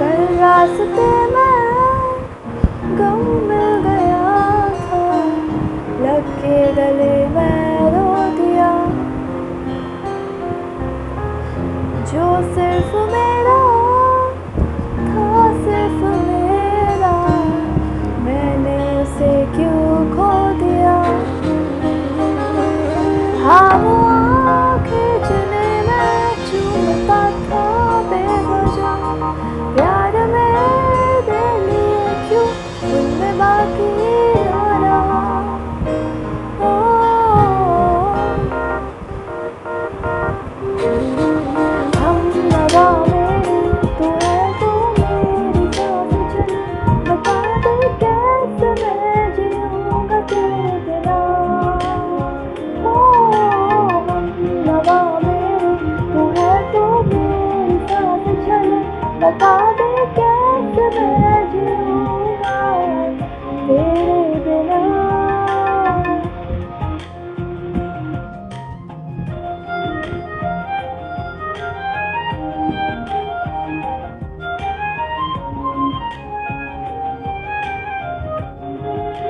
कल रास्ते में जो सिर्फ़ मेरा था, सिर्फ़ मेरा। मैंने उसे क्यों खो दिया? हाँ वो आँखें जिन्हें मैं चूमता था, बेवजह। प्यार मेरे लिए क्यों? उनमें बाकी But all they can imagine